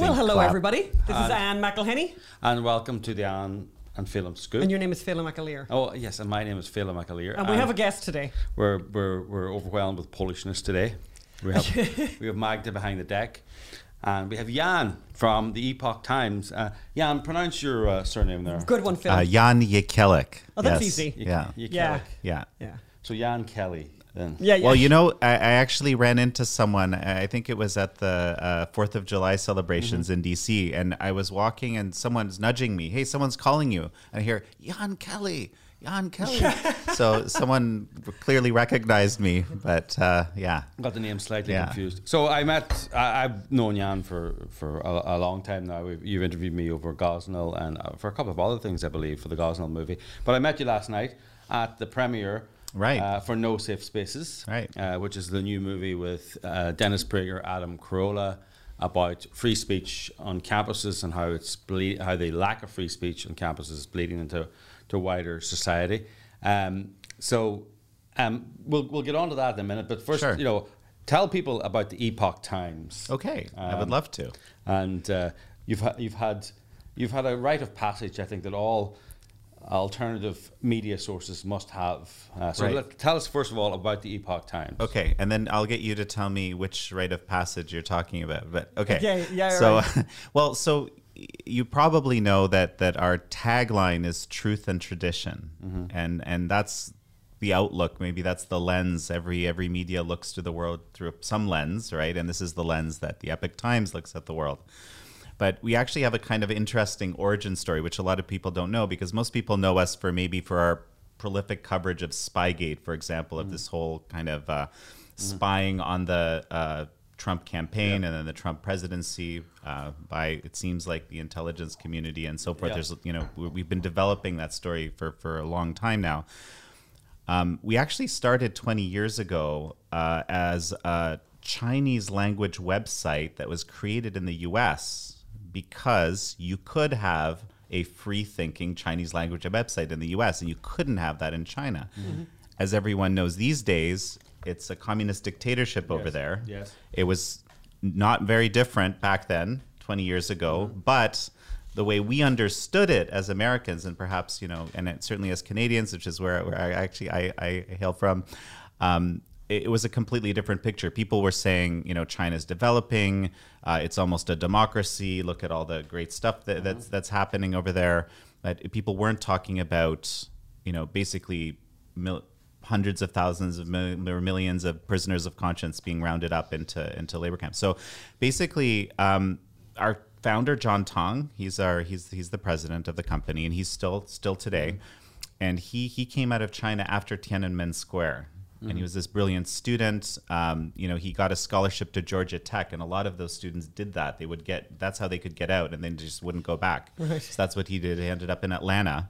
Well, hello Clap. everybody. This is Ann McElhinney, And welcome to the Ann and Phelim Scoop. and your name is Phelim McAleer. oh, yes, and my name is Phelim McAleer. And we have a guest today. We're, we're, we're overwhelmed with Polishness today. We have, we have Magda behind the deck. And we have Jan from the Epoch Times. Uh, Jan, pronounce your uh, surname there. Good one, Phil. Uh, Jan Jekielek. Oh, that's Yes. easy. You- Yeah. you Yeah. Yeah. yeah. So Jan Kelly, then. Yeah, yeah. Well, you know, I, I actually ran into someone. I think it was at the uh, Fourth of July celebrations in DC, and I was walking, and someone's nudging me. Hey, someone's calling you, and I hear Jan Kelly, Jan Kelly. so someone clearly recognized me, but uh, yeah, Got the name slightly Yeah. confused. So I met, I, I've known Jan for, for a, a long time now. We've, you've interviewed me over Gosnell and uh, for a couple of other things, I believe, for the Gosnell movie. But I met you last night at the premiere Right. uh, for No Safe Spaces, Right. uh, which is the new movie with uh, Dennis Prager, Adam Carolla about free speech on campuses and how it's ble- how the lack of free speech on campuses is bleeding into to wider society. Um, so um, we'll we'll get on to that in a minute, but first, Sure. you know, tell people about the Epoch Times. okay, I would Um, love to. And uh, you've ha- you've had you've had a rite of passage. I think that all alternative media sources must have. Uh, so Right. let, tell us first of all about the Epoch Times. Okay, and then I'll get you to tell me which rite of passage you're talking about. But okay, Yeah, yeah, So, right. well, so you probably know that that our tagline is truth and tradition, Mm-hmm. and and that's the outlook. Maybe that's the lens. Every every media looks to the world through some lens, right? And this is the lens that the Epoch Times looks at the world. But we actually have a kind of interesting origin story, which a lot of people don't know because most people know us for maybe for our prolific coverage of Spygate, for example, of this whole kind of uh, spying on the uh, Trump campaign and then the Trump presidency uh, by it seems like the intelligence community and so forth. Yeah. There's you know we- we've been developing that story for for a long time now. Um, we actually started 20 years ago uh, as a Chinese language website that was created in the US because you could have a free thinking Chinese language website in the US and you couldn't have that in China. As everyone knows these days, it's a communist dictatorship over Yes, there. yes. It was not very different back then, 20 years ago, but the way we understood it as Americans, and perhaps you know, and it, certainly as Canadians, which is where, where I actually I, I hail from, um, it, was a completely different picture. People were saying, you know, China's developing, uh, it's almost a democracy. Look at all the great stuff that, that's that's happening over there. That people weren't talking about, you know, basically. Mil- hundreds of thousands of mil- or millions of prisoners of conscience being rounded up into into labor camps. So basically, um, our founder John Tang, he's our he's he's the president of the company, and he's still still today. And he he came out of China after Tiananmen Square. And he was this brilliant student. Um, you know, he got a scholarship to Georgia Tech, and a lot of those students did that. They would get that's how they could get out, and then just wouldn't go back. Right. So that's what he did. He ended up in Atlanta.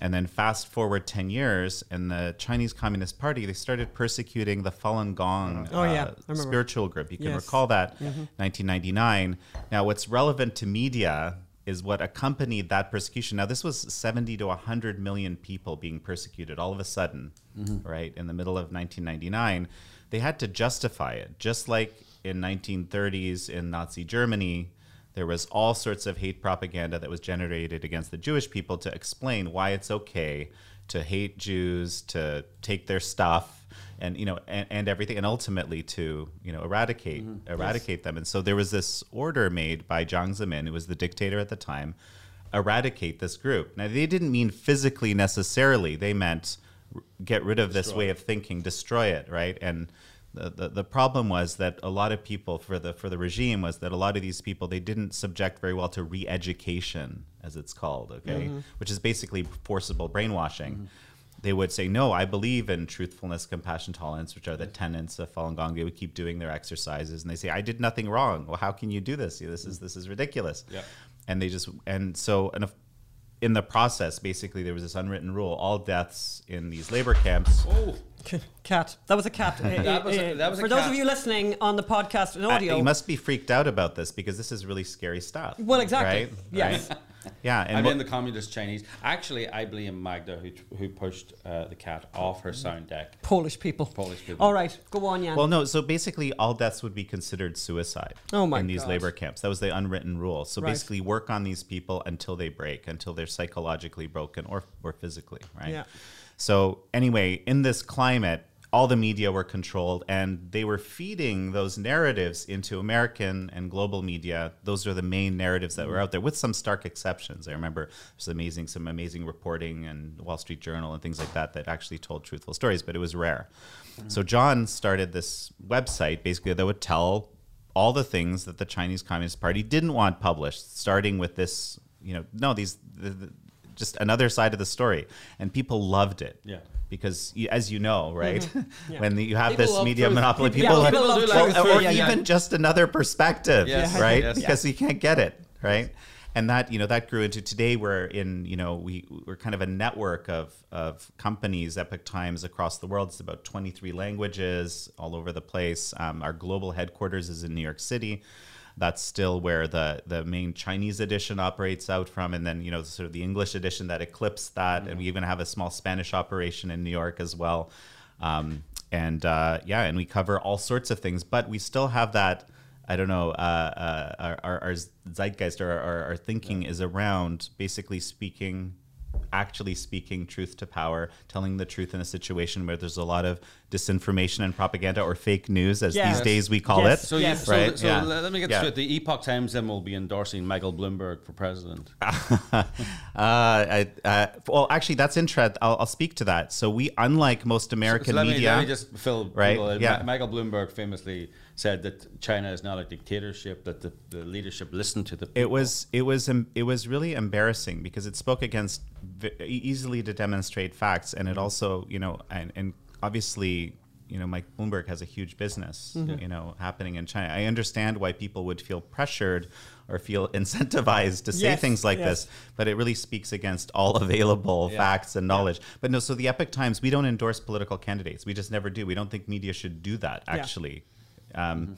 And then fast forward 10 years, and the Chinese Communist Party, they started persecuting the Falun Gong Oh, uh, remember. spiritual group. You can Yes. recall that, 1999. Now, what's relevant to media is what accompanied that persecution. Now, this was 70 to 100 million people being persecuted all of a sudden, mm-hmm. right, in the middle of 1999. They had to justify it, just like in 1930s in Nazi Germany, there was all sorts of hate propaganda that was generated against the Jewish people to explain why it's okay to hate Jews, to take their stuff, and you know, and, and everything, and ultimately to you know eradicate mm-hmm. eradicate them. And so there was this order made by Jiang Zemin, who was the dictator at the time, eradicate this group. Now they didn't mean physically necessarily; they meant r- get rid of this way of thinking, destroy it, right? And the, the, the problem was that a lot of people for the for the regime was that a lot of these people they didn't subject very well to re-education as it's called okay? Mm-hmm. Which is basically forcible brainwashing mm-hmm. They would say no i believe in truthfulness compassion tolerance which are the tenets of falun gong they would keep doing their exercises and they say i did nothing wrong well how can you do this this is this is ridiculous Yeah. and they just and so and if, in the process basically there was this unwritten rule all deaths in these labor camps Oh, Cat. That was a cat. That was a- that was a For those cat. of you listening on the podcast and Uh, audio. you must be freaked out about this because this is really scary stuff. well, exactly. Right? Yes. Right? Yeah, I and blame the communist Chinese. Actually, I blame Magda who, who pushed uh, the cat off her sound deck. Polish people. Polish people. All right, go on, Jan. Well, no. So basically, all deaths would be considered suicide. Oh my In these God. labor camps, that was the unwritten rule. So Right. basically, work on these people until they break, until they're psychologically broken or or physically, right? Yeah. So anyway, in this climate, all the media were controlled, and they were feeding those narratives into American and global media. Those are the main narratives that were out there, with some stark exceptions. I remember there's amazing, some amazing reporting and Wall Street Journal and things like that that actually told truthful stories, but it was rare. So John started this website basically that would tell all the things that the Chinese Communist Party didn't want published, starting with this, you know, no, these, the, the, just another side of the story. And people loved it. Yeah. Because, y- as you know, right, Yeah. when you have People this media truth. monopoly, Yeah, people, people have, love well, truth. or Yeah, yeah. even just another perspective, Yes, right? yes. Because you can't get it, right? And that you know that grew into today. We're in you know we we're kind of a network of of companies, Epoch Times across the world. It's about 23 languages all over the place. Um, our global headquarters is in New York City. That's still where the the main Chinese edition operates out from, and then you know sort of the English edition that eclipsed that, and we even have a small Spanish operation in New York as well. Um, and uh, yeah, and we cover all sorts of things, but we still have that. I don't know. Uh, uh, our, our, our zeitgeist or our, our thinking is around basically speaking, actually speaking truth to power, telling the truth in a situation where there's a lot of disinformation and propaganda or fake news, as these days we call Yes. it. So, Yes. you, so, so yeah. let me get Yeah. straight. The Epoch Times then will be endorsing Michael Bloomberg for president. uh, I, uh, well, actually, that's interesting. I'll, I'll speak to that. So we, unlike most American so let, me, media, let me just fill Right, yeah. Ma- Michael Bloomberg famously said that China is not a dictatorship; that the, the leadership listened to the. People. it was it was em- it was really embarrassing because it spoke against v- easily to demonstrate facts, and it mm-hmm. also you know and, and obviously you know Mike Bloomberg has a huge business mm-hmm. you know happening in China. I understand why people would feel pressured or feel incentivized to say Yes, things like yes. this, but it really speaks against all available Yeah. facts and knowledge. But no, so the Epoch Times we don't endorse political candidates. We just never do. We don't think media should do that Yeah. actually. Um,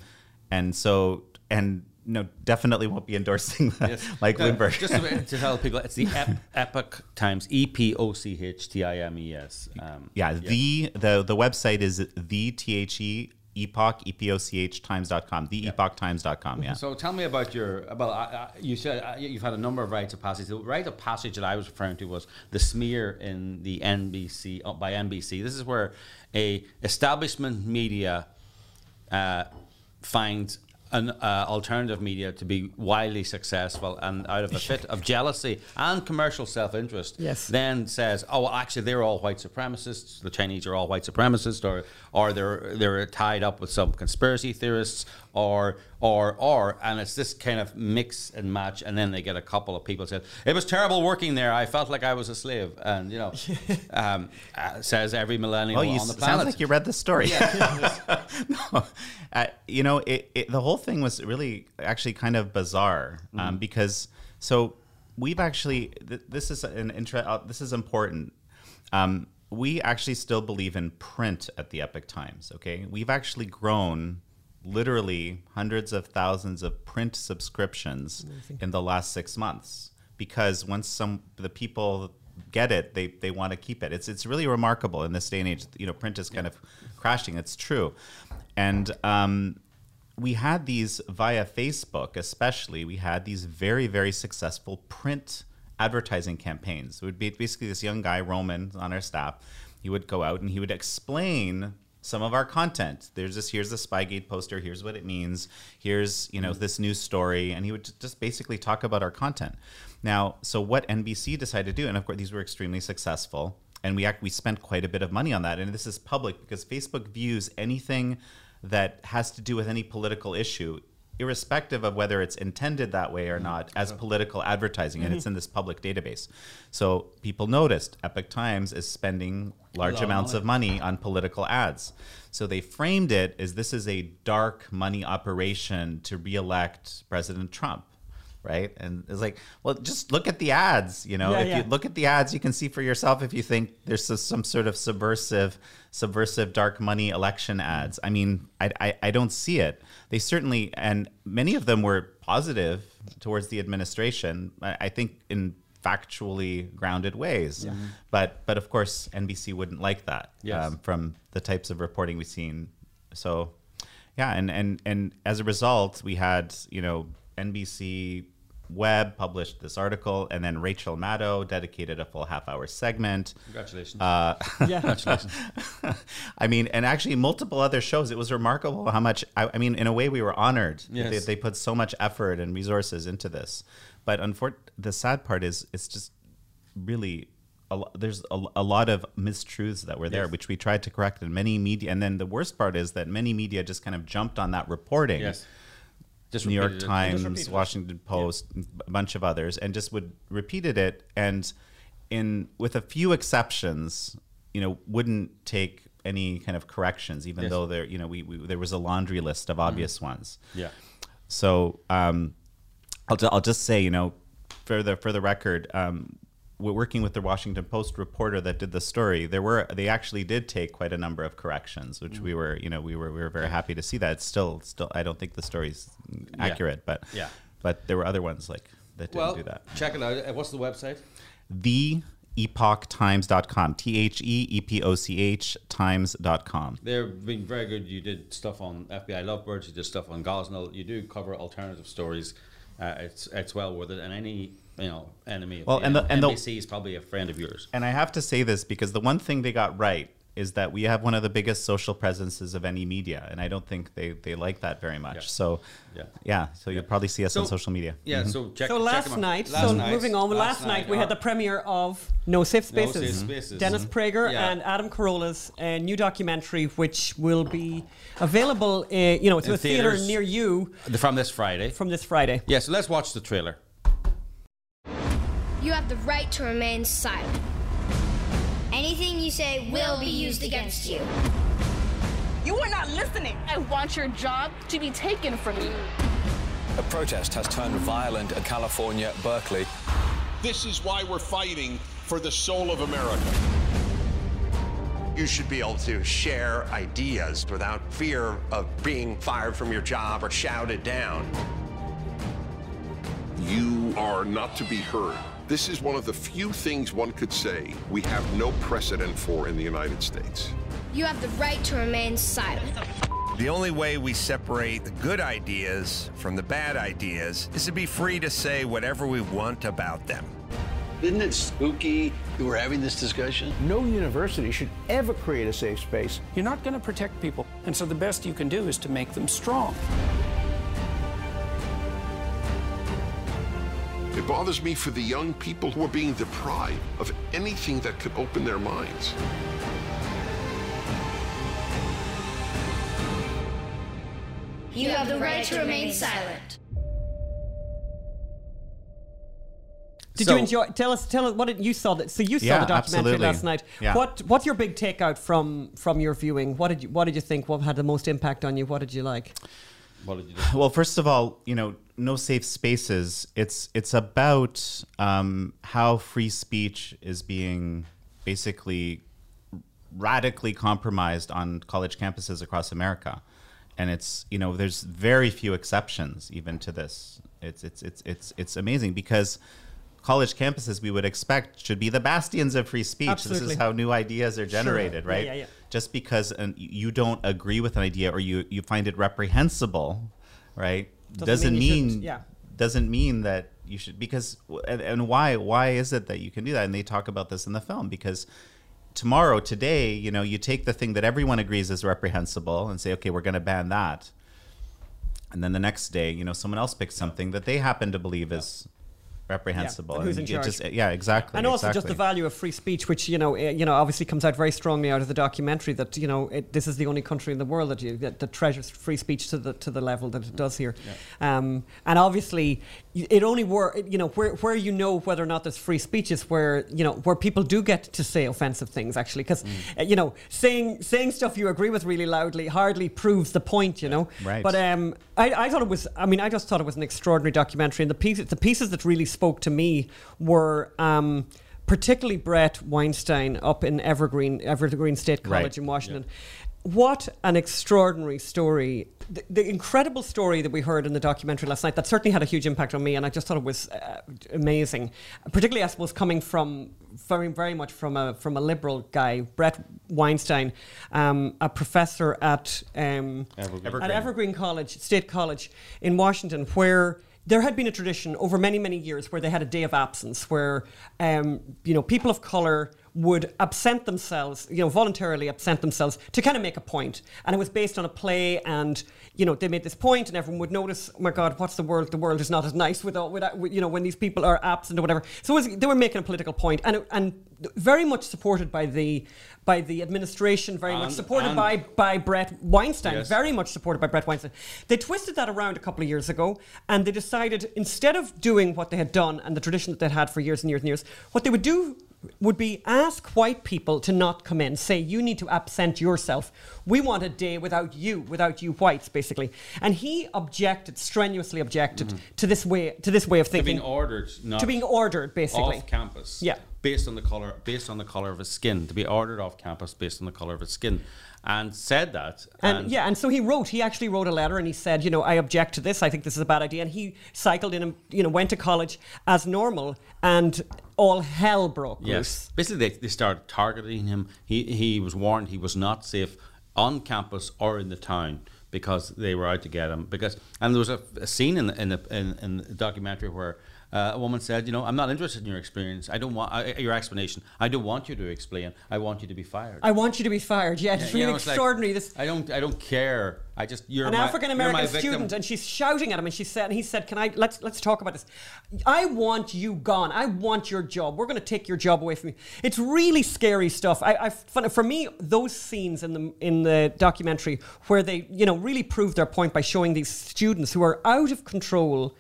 And so and no, definitely won't be endorsing that. Yes. like No, Bloomberg. Just to, to tell people, it's the Ep- Epoch Times, E P O C H T I M E S. Um, yeah, the the the website is the T H E epoch e p o c h times.com. The yeah. So tell me about your. Well, I, I, you said uh, you've had a number of rites of passage. The rite of passage that I was referring to was the smear in the NBC uh, by NBC. This is where a establishment media uh, finds an uh, alternative media to be wildly successful and out of a fit of jealousy and commercial self-interest Yes. then says oh well actually they're all white supremacists. The chinese are all white supremacists or or they're they're tied up with some conspiracy theorists or or or and it's this kind of mix and match and then they get a couple of people said it was terrible working there. I felt like i was a slave. And you know um, uh, says every millennial Oh, on the planet. sounds like you read the story. no, uh, you know, it, it, the whole thing was really actually kind of bizarre Mm-hmm. um, because so we've actually th- this is an inter- uh, this is important. Um, we actually still believe in print at the Epoch Times. Okay, we've actually grown literally hundreds of thousands of print subscriptions in the last six months because once some the people get it they they want to keep it it's it's really remarkable in this day and age you know print is kind of crashing it's true and um we had these via Facebook, especially. We had these very, very successful print advertising campaigns. It would be basically this young guy, Roman, on our staff. He would go out and he would explain some of our content. There's this. Here's the Spygate poster. Here's what it means. Here's you know this news story, and he would just basically talk about our content. Now, so what NBC decided to do, and of course these were extremely successful, and we act, we spent quite a bit of money on that. And this is public because Facebook views anything that has to do with any political issue, irrespective of whether it's intended that way or not, as political advertising, and it's in this public database. So people noticed Epoch Times is spending large amounts of money on political ads. So they framed it as this is a dark money operation to reelect President Trump. Right? And it's like, well, just look at the ads. You know, Yeah, if yeah. you look at the ads, you can see for yourself if you think there's some sort of subversive, subversive dark money election ads. I mean, I, I, I don't see it. They certainly, and many of them were positive towards the administration. I, I think in factually grounded ways. But but of course, NBC wouldn't like that Yes. um, from the types of reporting we've seen. So yeah, and and and as a result, we had you know NBC Web published this article, and then Rachel Maddow dedicated a full half hour segment. Congratulations. Uh, Yeah. Congratulations. I mean, and actually multiple other shows. It was remarkable how much. I, I mean, in a way, we were honored. that They, they put so much effort and resources into this. But unfor- the sad part is, it's just really. A lo- there's a, a lot of mistruths that were there, Yes. which we tried to correct in many media. And then the worst part is that many media just kind of jumped on that reporting. yes. Just New York. Times. Washington Post, a bunch of others, and just would repeated it, and in with a few exceptions, you know, wouldn't take any kind of corrections, even Yes. though there, you know, we, we there was a laundry list of obvious ones. Yeah. So um, I'll, I'll just say, you know, for the for the record, um, working with the Washington Post reporter that did the story. There were they actually did take quite a number of corrections, which we were, you know, we were we were very happy to see that. It's still still I don't think the story's accurate, but Yeah. but there were other ones like that didn't Well, do that. check it out. Uh, What's the website? The epochtimes.com t h e e p o c h times.com They're being very good. You did stuff on FBI Lovebirds. You did stuff on Gosnell. You do cover alternative stories. Uh, it's it's well worth it. And any you know enemy. Well, the and the- and the- NBC is probably a friend of yours. And I have to say this because the one thing they got right is that we have one of the biggest social presences of any media, and I don't think they, they like that very much. Yeah. So, Yeah. yeah, so you'll probably see us on social media. Yeah. So check. So last them out. night, Last so night- moving on, last, night, we had uh, the premiere of No Safe Spaces. No Spaces. Safe Spaces. Dennis Mhm. Prager Yeah. and Adam Carolla's uh, new documentary, which will be available, uh, you know, to In a theater theaters. near you from this Friday. from this Friday. Yeah. So let's watch the trailer. You have the right to remain silent. Anything you say will be used against you. You are not listening. I want your job to be taken from you. A protest has turned violent in California, Berkeley. This is why we're fighting for the soul of America. You should be able to share ideas without fear of being fired from your job or shouted down. You are not to be heard. This is one of the few things one could say we have no precedent for in the United States. You have the right to remain silent. The only way we separate the good ideas from the bad ideas is to be free to say whatever we want about them. Isn't it spooky that we're having this discussion? No university should ever create a safe space. You're not going to protect people. And so the best you can do is to make them strong. It bothers me for the young people who are being deprived of anything that could open their minds. You have the right to remain silent. Did So- you enjoy? Tell us, tell us what did you saw that. So you saw Yeah, the documentary absolutely. last night. Yeah. What What's your big takeout from from your viewing? What did you What did you think? What had the most impact on you? What did you like? What did you do? Well, first of all, you know, no safe spaces. It's it's about um, how free speech is being basically radically compromised on college campuses across America, and it's you know there's very few exceptions even to this. It's it's it's it's it's amazing because college campuses we would expect should be the bastions of free speech. This is how new ideas are generated, Yeah, right? yeah, yeah. Just because an, you don't agree with an idea or you you find it reprehensible, right? Doesn't Doesn't, mean mean, yeah. doesn't mean that you should because and, and why why is it that you can do that? And they talk about this in the film because tomorrow today you know you take the thing that everyone agrees is reprehensible and say okay we're going to ban that and then the next day you know someone else picks something that they happen to believe is reprehensible and who's in charge? just yeah exactly And also just the value of free speech, which you know, eh, you know, obviously comes out very strongly out of the documentary. That you know, it, this is the only country in the world that you that, that treasures free speech to the to the level that it does here. Um, and obviously, it only were you know where where you know whether or not there's free speech is where you know where people do get to say offensive things actually because Mm. uh, you know saying saying stuff you agree with really loudly hardly proves the point you know Right. but um I, I thought it was I mean I just thought it was an extraordinary documentary and the pieces the pieces that really spoke to me were um particularly Bret Weinstein up in Evergreen Evergreen State College Right. in Washington what an extraordinary story. The, the incredible story that we heard in the documentary last night that certainly had a huge impact on me, and I just thought it was uh, amazing. Particularly, I suppose, coming from very, very much from a from a liberal guy, Bret Weinstein, um, a professor at um, Evergreen. at Evergreen College, State College in Washington, where there had been a tradition over many, many years where they had a day of absence, where um, you know people of color would absent themselves, you know, voluntarily absent themselves to kind of make a point, and it was based on a play, and you know they made this point, and everyone would notice, oh my God, what's the world? The world is not as nice without, without with, you know, when these people are absent or whatever. So was, they were making a political point, and it, and very much supported by the by the administration, very much supported by by Bret Weinstein, Yes. very much supported by Bret Weinstein. They twisted that around a couple of years ago, and they decided instead of doing what they had done and the tradition that they'd had for years and years and years, what they would do would be ask white people to not come in. Say you need to absent yourself. We want a day without you, without you whites, basically. And he objected, strenuously objected mm-hmm. to this way to this way of thinking. To being ordered, not to being ordered, basically. off campus. Yeah. Based on the color, based on the color of his skin, to be ordered off campus based on the color of his skin, and said that. And, yeah, and so he wrote. He actually wrote a letter, and he said, you know, I object to this. I think this is a bad idea. And he cycled in, and you know, went to college as normal, and all hell broke Yes. loose. Basically, they, they started targeting him. He he was warned he was not safe on campus or in the town because they were out to get him. Because and there was a, a scene in the in the in, in the documentary where. Uh, a woman said, "You know, I'm not interested in your experience. I don't want uh, your explanation. I don't want you to explain. I want you to be fired." I want you to be fired. Yeah, it's You really know, it's like, extraordinary. this I don't. I don't care. I just you're an African American student, and she's shouting at him, and she said, and he said, "Can I let's let's talk about this? I want you gone. I want your job. We're going to take your job away from you." It's really scary stuff. I, I for for me, those scenes in the in the documentary where they you know really prove their point by showing these students who are out of control.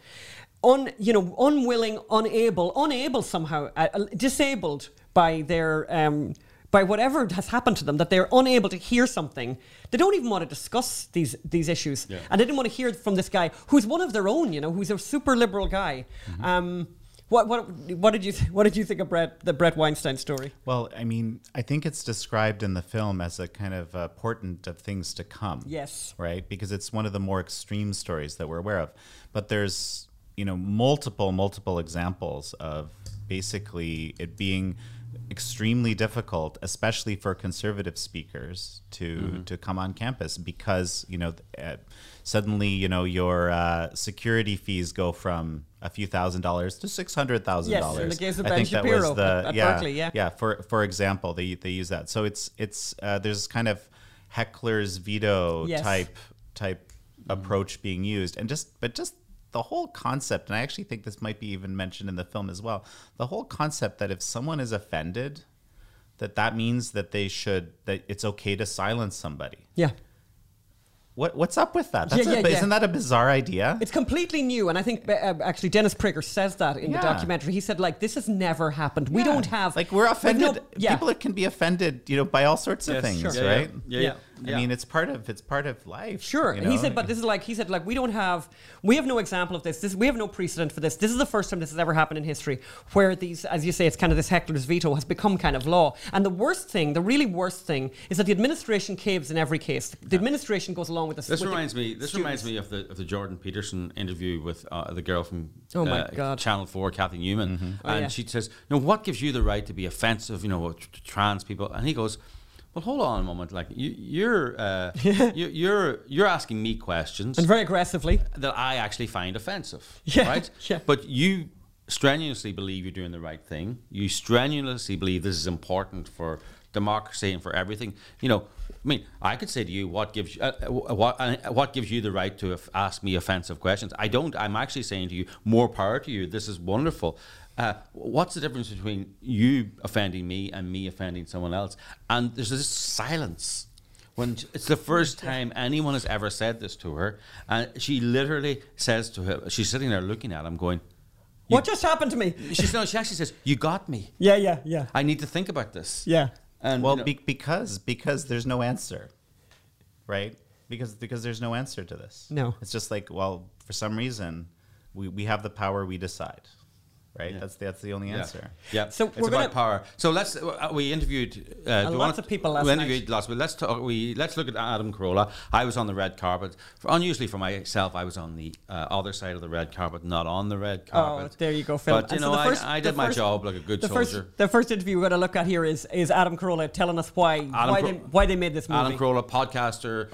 Un, you know, unwilling, unable, unable somehow, uh, uh, disabled by their um, by whatever has happened to them that they're unable to hear something they don't even want to discuss these these issues Yeah. and they didn't want to hear from this guy who's one of their own you know who's a super liberal guy um, what what what did you th- what did you think of Bret the Bret Weinstein story Well, I mean, I think it's described in the film as a kind of uh, portent of things to come. Yes. Right? Because it's one of the more extreme stories that we're aware of. But there's, you know, multiple, multiple examples of basically it being extremely difficult, especially for conservative speakers to Mhm. to come on campus because you know uh, suddenly you know your uh, security fees go from a few thousand dollars to six hundred thousand Yes, dollars. in the case of I Ben think that was Shapiro the at- at yeah, Berkeley, yeah. yeah. For for example, they they use that. So it's it's uh, there's kind of heckler's veto Yes. type type approach being used, and just but just the whole concept. And I actually think this might be even mentioned in the film as well. The whole concept that if someone is offended, that that means that they should that it's okay to silence somebody. yeah What what's up with that? Yeah, That's a- yeah, yeah. Isn't that a bizarre idea? It's completely new, and I think uh, actually Dennis Prager says that in the documentary. He said like this has never happened. We don't have like we're we've offended. no- yeah. People can be offended, you know, by all sorts of things, sure. Yeah, right? yeah. Yeah, yeah. I Yeah. mean, it's part of it's part of life. Sure. you And he said, but this is like he said, like we don't have we have no example of this. This we have no precedent for this. This is the first time this has ever happened in history where these, as you say, it's kind of this heckler's veto has become kind of law. And the worst thing, the really worst thing, is that the administration caves in every case. The administration goes along with this. This with the reminds me. This reminds me of the of the Jordan Peterson interview with uh, the girl from Oh my uh, God. Channel Four, Cathy Newman, Oh, and yeah. she says, "You know, what gives you the right to be offensive? You know, to, to trans people?" And he goes, "Well, hold on a moment. Like you, you're uh, you, you're you're asking me questions and very aggressively that I actually find offensive, Yeah, right? yeah. But you strenuously believe you're doing the right thing. You strenuously believe this is important for democracy and for everything. You know, I mean, I could say to you, what gives you, uh, uh, what uh, what gives you the right to ask me offensive questions? I don't. I'm actually saying to you, more power to you. This is wonderful. Uh, what's the difference between you offending me and me offending someone else? And there's this silence when it's the first time anyone has ever said this to her, and she literally says to her, she's sitting there looking at him, going, what just happened to me? She's no. She actually says, "You got me. Yeah, yeah, yeah. I need to think about this." Yeah. And well, you know- be- because because there's no answer, right? Because because there's no answer to this. No. it's just like well, for some reason, we, we have the power. We decide, right? Yeah. That's that's the only answer. Yeah. So it's we're about gonna- power. So let's. Uh, we interviewed uh, do you lots want- of people last We night. interviewed lots, but let's talk. We let's look at Adam Carolla. I was on the red carpet. For, unusually for myself, I was on the uh, other side of the red carpet, not on the red carpet. Oh, there you go, Phil. But you And know, the first- I, I did my first- job like a good the soldier. First, the first interview we're going to look at here is is Adam Carolla telling us why why, Cro- they, why they made this movie. Adam Carolla, podcaster,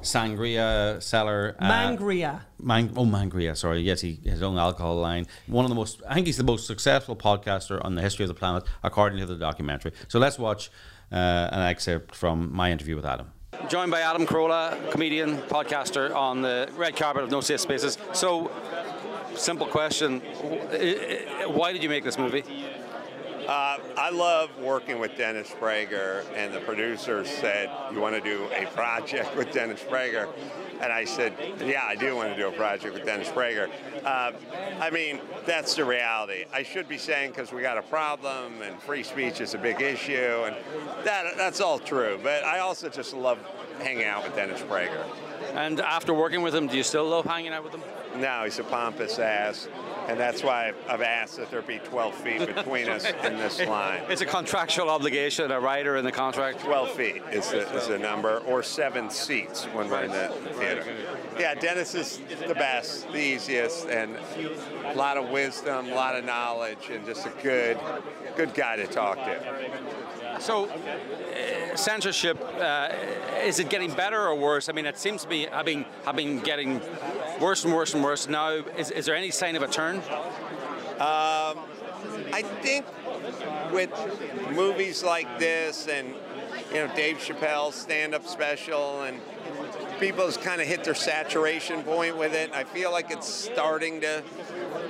sangria seller, uh, Mangria. Man- oh, Mangria, sorry. Yes, he his own alcohol line. One of the most, I think he's the most successful podcaster on the history of the planet, according to the documentary. So let's watch uh, an excerpt from my interview with Adam. Joined by Adam Carolla, comedian, podcaster on the red carpet of No Safe Spaces. So, simple question why did you make this movie? Uh, I love working with Dennis Prager, and the producers said, You want to do a project with Dennis Prager? And I said, Yeah, I do want to do a project with Dennis Prager. Uh, I mean, that's the reality. I should be saying because we got a problem and free speech is a big issue, and that, that's all true. But I also just love hanging out with Dennis Prager. And after working with him, do you still love hanging out with him? No, he's a pompous ass, and that's why I've asked that there be 12 feet between us in this line. It's a contractual obligation, a writer in the contract. 12 feet is the, is the number, or seven seats when we're in the theater. Yeah, Dennis is the best, the easiest, and a lot of wisdom, a lot of knowledge, and just a good, good guy to talk to. So, uh, censorship uh, is it getting better or worse? I mean, it seems to be have been have been getting worse and worse and worse. Now, is, is there any sign of a turn? Um, I think with movies like this and you know Dave Chappelle's stand-up special and people's kind of hit their saturation point with it. I feel like it's starting to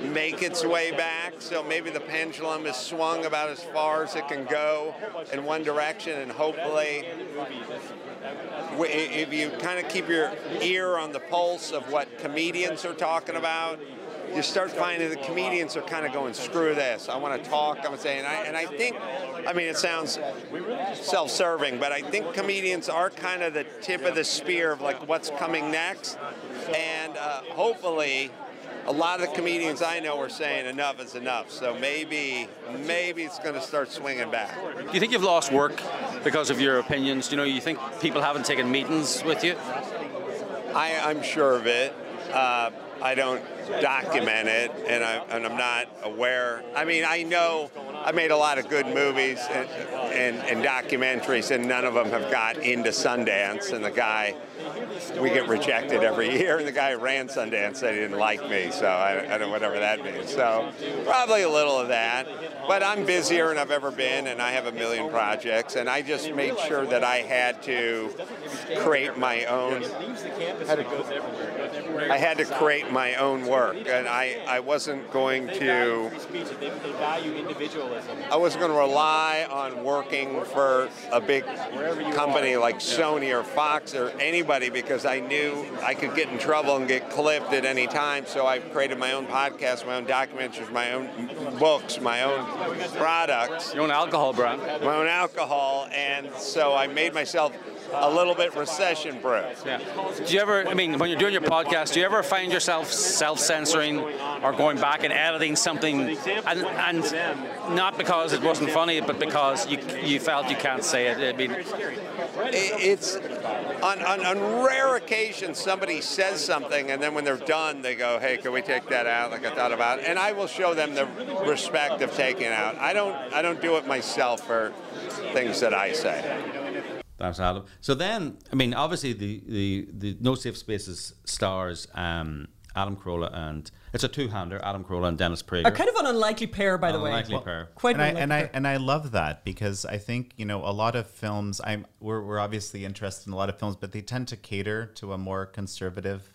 make its way back. So maybe the pendulum is swung about as far as it can go in one direction, and hopefully, if you kind of keep your ear on the pulse of what comedians are talking about, you start finding the comedians are kind of going, screw this. I want to talk. I'm saying, and I think, I mean, it sounds self-serving, but I think comedians are kind of the tip of the spear of like what's coming next, and uh, hopefully. A lot of the comedians I know are saying enough is enough, so maybe maybe it's going to start swinging back. Do you think you've lost work because of your opinions? You know, you think people haven't taken meetings with you? I, I'm sure of it. Uh, I don't document it, and, I, and I'm not aware. I mean, I know I made a lot of good movies and, and, and documentaries, and none of them have got into Sundance. And the guy, we get rejected every year, and the guy who ran Sundance said he didn't like me, so I, I don't know whatever that means. So probably a little of that. But I'm busier than I've ever been, and I have a million projects, and I just made sure that I had to create my own. I had to create my own work, and I, I wasn't going to. I wasn't going to rely on working for a big company like Sony or Fox or anybody because I knew I could get in trouble and get clipped at any time. So I created my own podcast, my own documentaries, my own books, my own products. Your own alcohol brand. My own alcohol, and so I made myself a little bit recession proof. Yeah. Do you ever, I mean, when you're doing your podcast, do you ever find yourself self censoring or going back and editing something, and, and not because it wasn't funny, but because you, you felt you can't say it? I mean, it's on, on, on rare occasions somebody says something and then when they're done they go hey can we take that out? Like i thought about it. And i will show them the respect of taking out. I don't i don't do it myself for things that i say. That's Adam. So then, I mean, obviously the the, the No Safe Spaces stars um, Adam Carolla and it's a two-hander, Adam Carolla and Dennis Prager. A kind of an unlikely pair, by the way. Unlikely pair. Quite and an I, unlikely and I and I love that because I think you know a lot of films. I'm we're we're obviously interested in a lot of films, but they tend to cater to a more conservative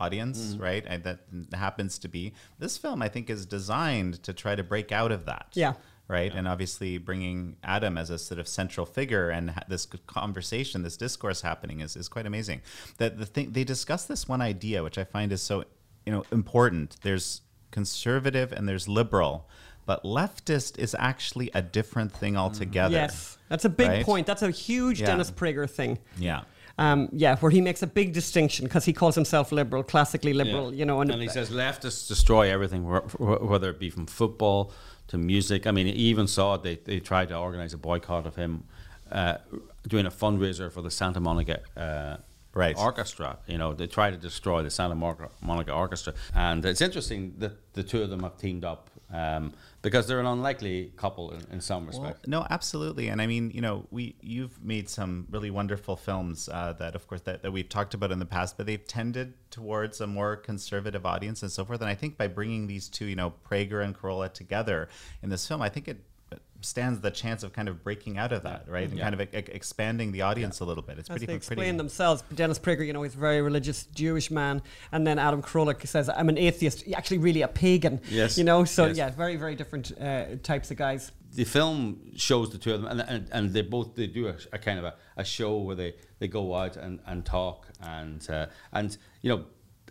audience, Mm. right? And that happens to be this film. I think is designed to try to break out of that. Yeah. Right, and obviously bringing Adam as a sort of central figure and ha- this conversation, this discourse happening is, is quite amazing. That the thing they discuss this one idea, which I find is so you know important. There's conservative and there's liberal. But leftist is actually a different thing altogether. Yes, that's a big right? point. That's a huge Yeah. Dennis Prager thing. Yeah. Um, yeah, where he makes a big distinction because he calls himself liberal, classically liberal, Yeah. you know. and he says leftists destroy everything, wh- wh- whether it be from football to music. I mean, he even saw it. They, they tried to organize a boycott of him uh, doing a fundraiser for the Santa Monica. Uh, Right. Orchestra, you know, they tried to destroy the Santa Monica, Monica Orchestra, and it's interesting that the two of them have teamed up um, because they're an unlikely couple in, in some Well, respect. no, absolutely, and I mean, you know, we you've made some really wonderful films uh, that, of course, that, that we've talked about in the past, but they've tended towards a more conservative audience and so forth. And I think by bringing these two, you know, Prager and Carolla together in this film, I think it stands the chance of kind of breaking out of that, right, and Yeah. kind of e- expanding the audience a little bit. It's As pretty they pretty. explain themselves, Dennis Prager, you know, he's a very religious Jewish man, and then Adam Carolla says, "I'm an atheist, actually, really a pagan." Yes. you know, so Yes. yeah, very, very different uh, types of guys. the film shows the two of them, and, and, and they both they do a, a kind of a, a show where they, they go out and, and talk, and uh, and you know,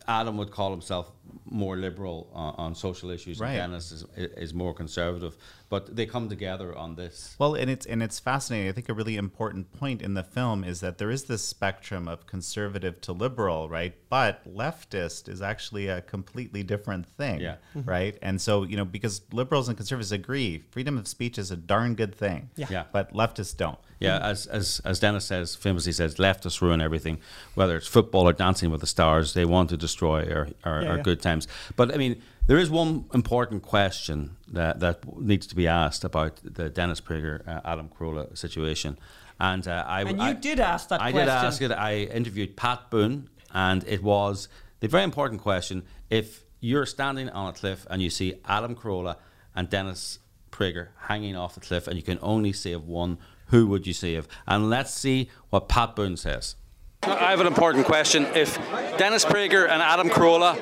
Adam would call himself more liberal on, on social issues, Right. and Dennis is, is more conservative, but they come together on this. Well, and it's and it's fascinating. I think a really important point in the film is that there is this spectrum of conservative to liberal, right? But leftist is actually a completely different thing, Yeah. Mm-hmm. right? And so you know, because liberals and conservatives agree, freedom of speech is a darn good thing, Yeah. Yeah. But leftists don't. Yeah, as, as as Dennis says, famously says, leftists ruin everything, whether it's football or Dancing with the Stars. They want to destroy our, our, Yeah, our yeah. Good times. But I mean, there is one important question that, that needs to be asked about the Dennis Prager, uh, Adam Carolla situation. And uh, I And you I- did ask that I question. did ask it. I interviewed Pat Boone, and it was the very important question: If you're standing on a cliff and you see Adam Carolla and Dennis Prager hanging off the cliff, and you can only save one, who would you save? And let's see what Pat Boone says. I have an important question. If Dennis Prager and Adam Carolla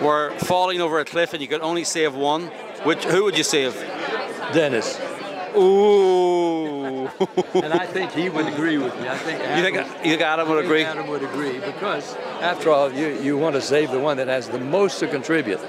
were falling over a cliff and you could only save one, which who would you save? Dennis. Ooh. and I think he would agree with me. I think You think- you think Adam would I think agree? Adam would agree because, after all, you, you want to save the one that has the most to contribute.